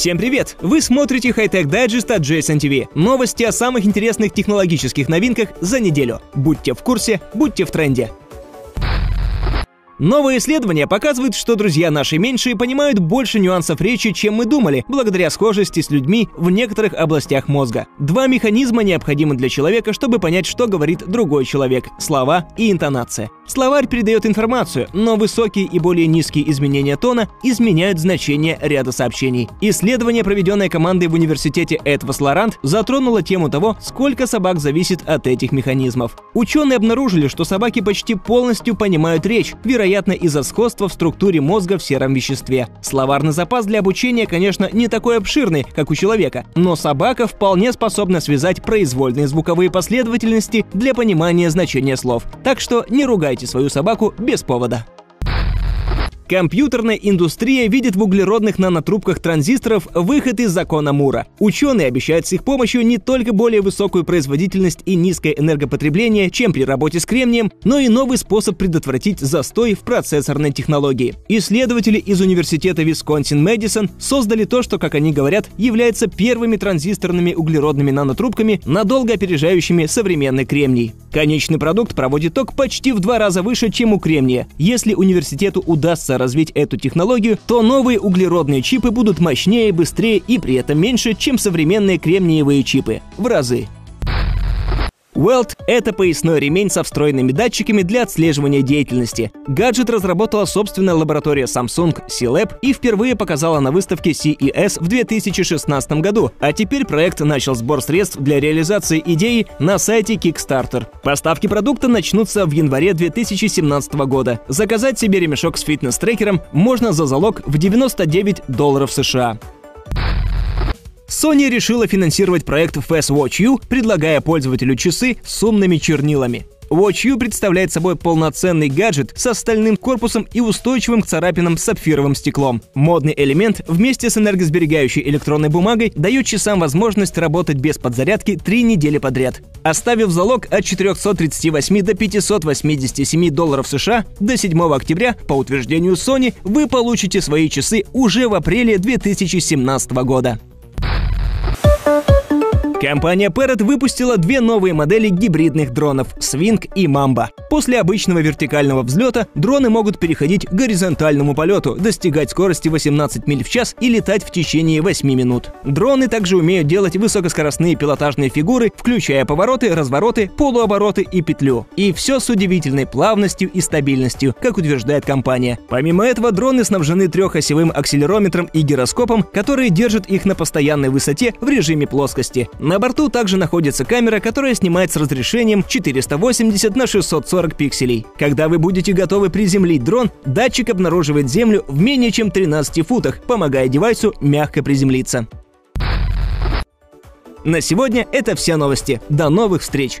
Всем привет! Вы смотрите Hightech Digest от JSN TV. Новости о самых интересных технологических новинках за неделю. Будьте в курсе, будьте в тренде. Новое исследование показывает, что друзья наши меньшие понимают больше нюансов речи, чем мы думали, благодаря схожести с людьми в некоторых областях мозга. Два механизма необходимы для человека, чтобы понять, что говорит другой человек – слова и интонация. Словарь передает информацию, но высокие и более низкие изменения тона изменяют значение ряда сообщений. Исследование, проведенное командой в университете Эдвас Лорант, затронуло тему того, сколько собак зависит от этих механизмов. Ученые обнаружили, что собаки почти полностью понимают речь, вероятно, из-за сходства в структуре мозга в сером веществе. Словарный запас для обучения, конечно, не такой обширный, как у человека, но собака вполне способна связать произвольные звуковые последовательности для понимания значения слов. Так что не ругайте свою собаку без повода. Компьютерная индустрия видит в углеродных нанотрубках транзисторов выход из закона Мура. Ученые обещают с их помощью не только более высокую производительность и низкое энергопотребление, чем при работе с кремнием, но и новый способ предотвратить застой в процессорной технологии. Исследователи из университета Висконсин-Мэдисон создали то, что, как они говорят, является первыми транзисторными углеродными нанотрубками, надолго опережающими современный кремний. Конечный продукт проводит ток почти в два раза выше, чем у кремния. Если университету удастся развить эту технологию, то новые углеродные чипы будут мощнее, быстрее и при этом меньше, чем современные кремниевые чипы. В разы. Welt — это поясной ремень со встроенными датчиками для отслеживания деятельности. Гаджет разработала собственная лаборатория Samsung C-Lab и впервые показала на выставке CES в 2016 году, а теперь проект начал сбор средств для реализации идеи на сайте Kickstarter. Поставки продукта начнутся в январе 2017 года. Заказать себе ремешок с фитнес-трекером можно за залог в 99 долларов США. Sony решила финансировать проект Fast Watch U, предлагая пользователю часы с умными чернилами. Watch U представляет собой полноценный гаджет с стальным корпусом и устойчивым к царапинам сапфировым стеклом. Модный элемент вместе с энергосберегающей электронной бумагой дает часам возможность работать без подзарядки три недели подряд. Оставив залог от 438 до 587 долларов США до 7 октября, по утверждению Sony, вы получите свои часы уже в апреле 2017 года. Компания Parrot выпустила две новые модели гибридных дронов – Swing и Mamba. После обычного вертикального взлета дроны могут переходить к горизонтальному полету, достигать скорости 18 миль в час и летать в течение 8 минут. Дроны также умеют делать высокоскоростные пилотажные фигуры, включая повороты, развороты, полуобороты и петлю. И все с удивительной плавностью и стабильностью, как утверждает компания. Помимо этого, дроны снабжены трехосевым акселерометром и гироскопом, которые держат их на постоянной высоте в режиме плоскости. На борту также находится камера, которая снимает с разрешением 480 на 640 пикселей. Когда вы будете готовы приземлить дрон, датчик обнаруживает Землю в менее чем 13 футах, помогая девайсу мягко приземлиться. На сегодня это все новости. До новых встреч!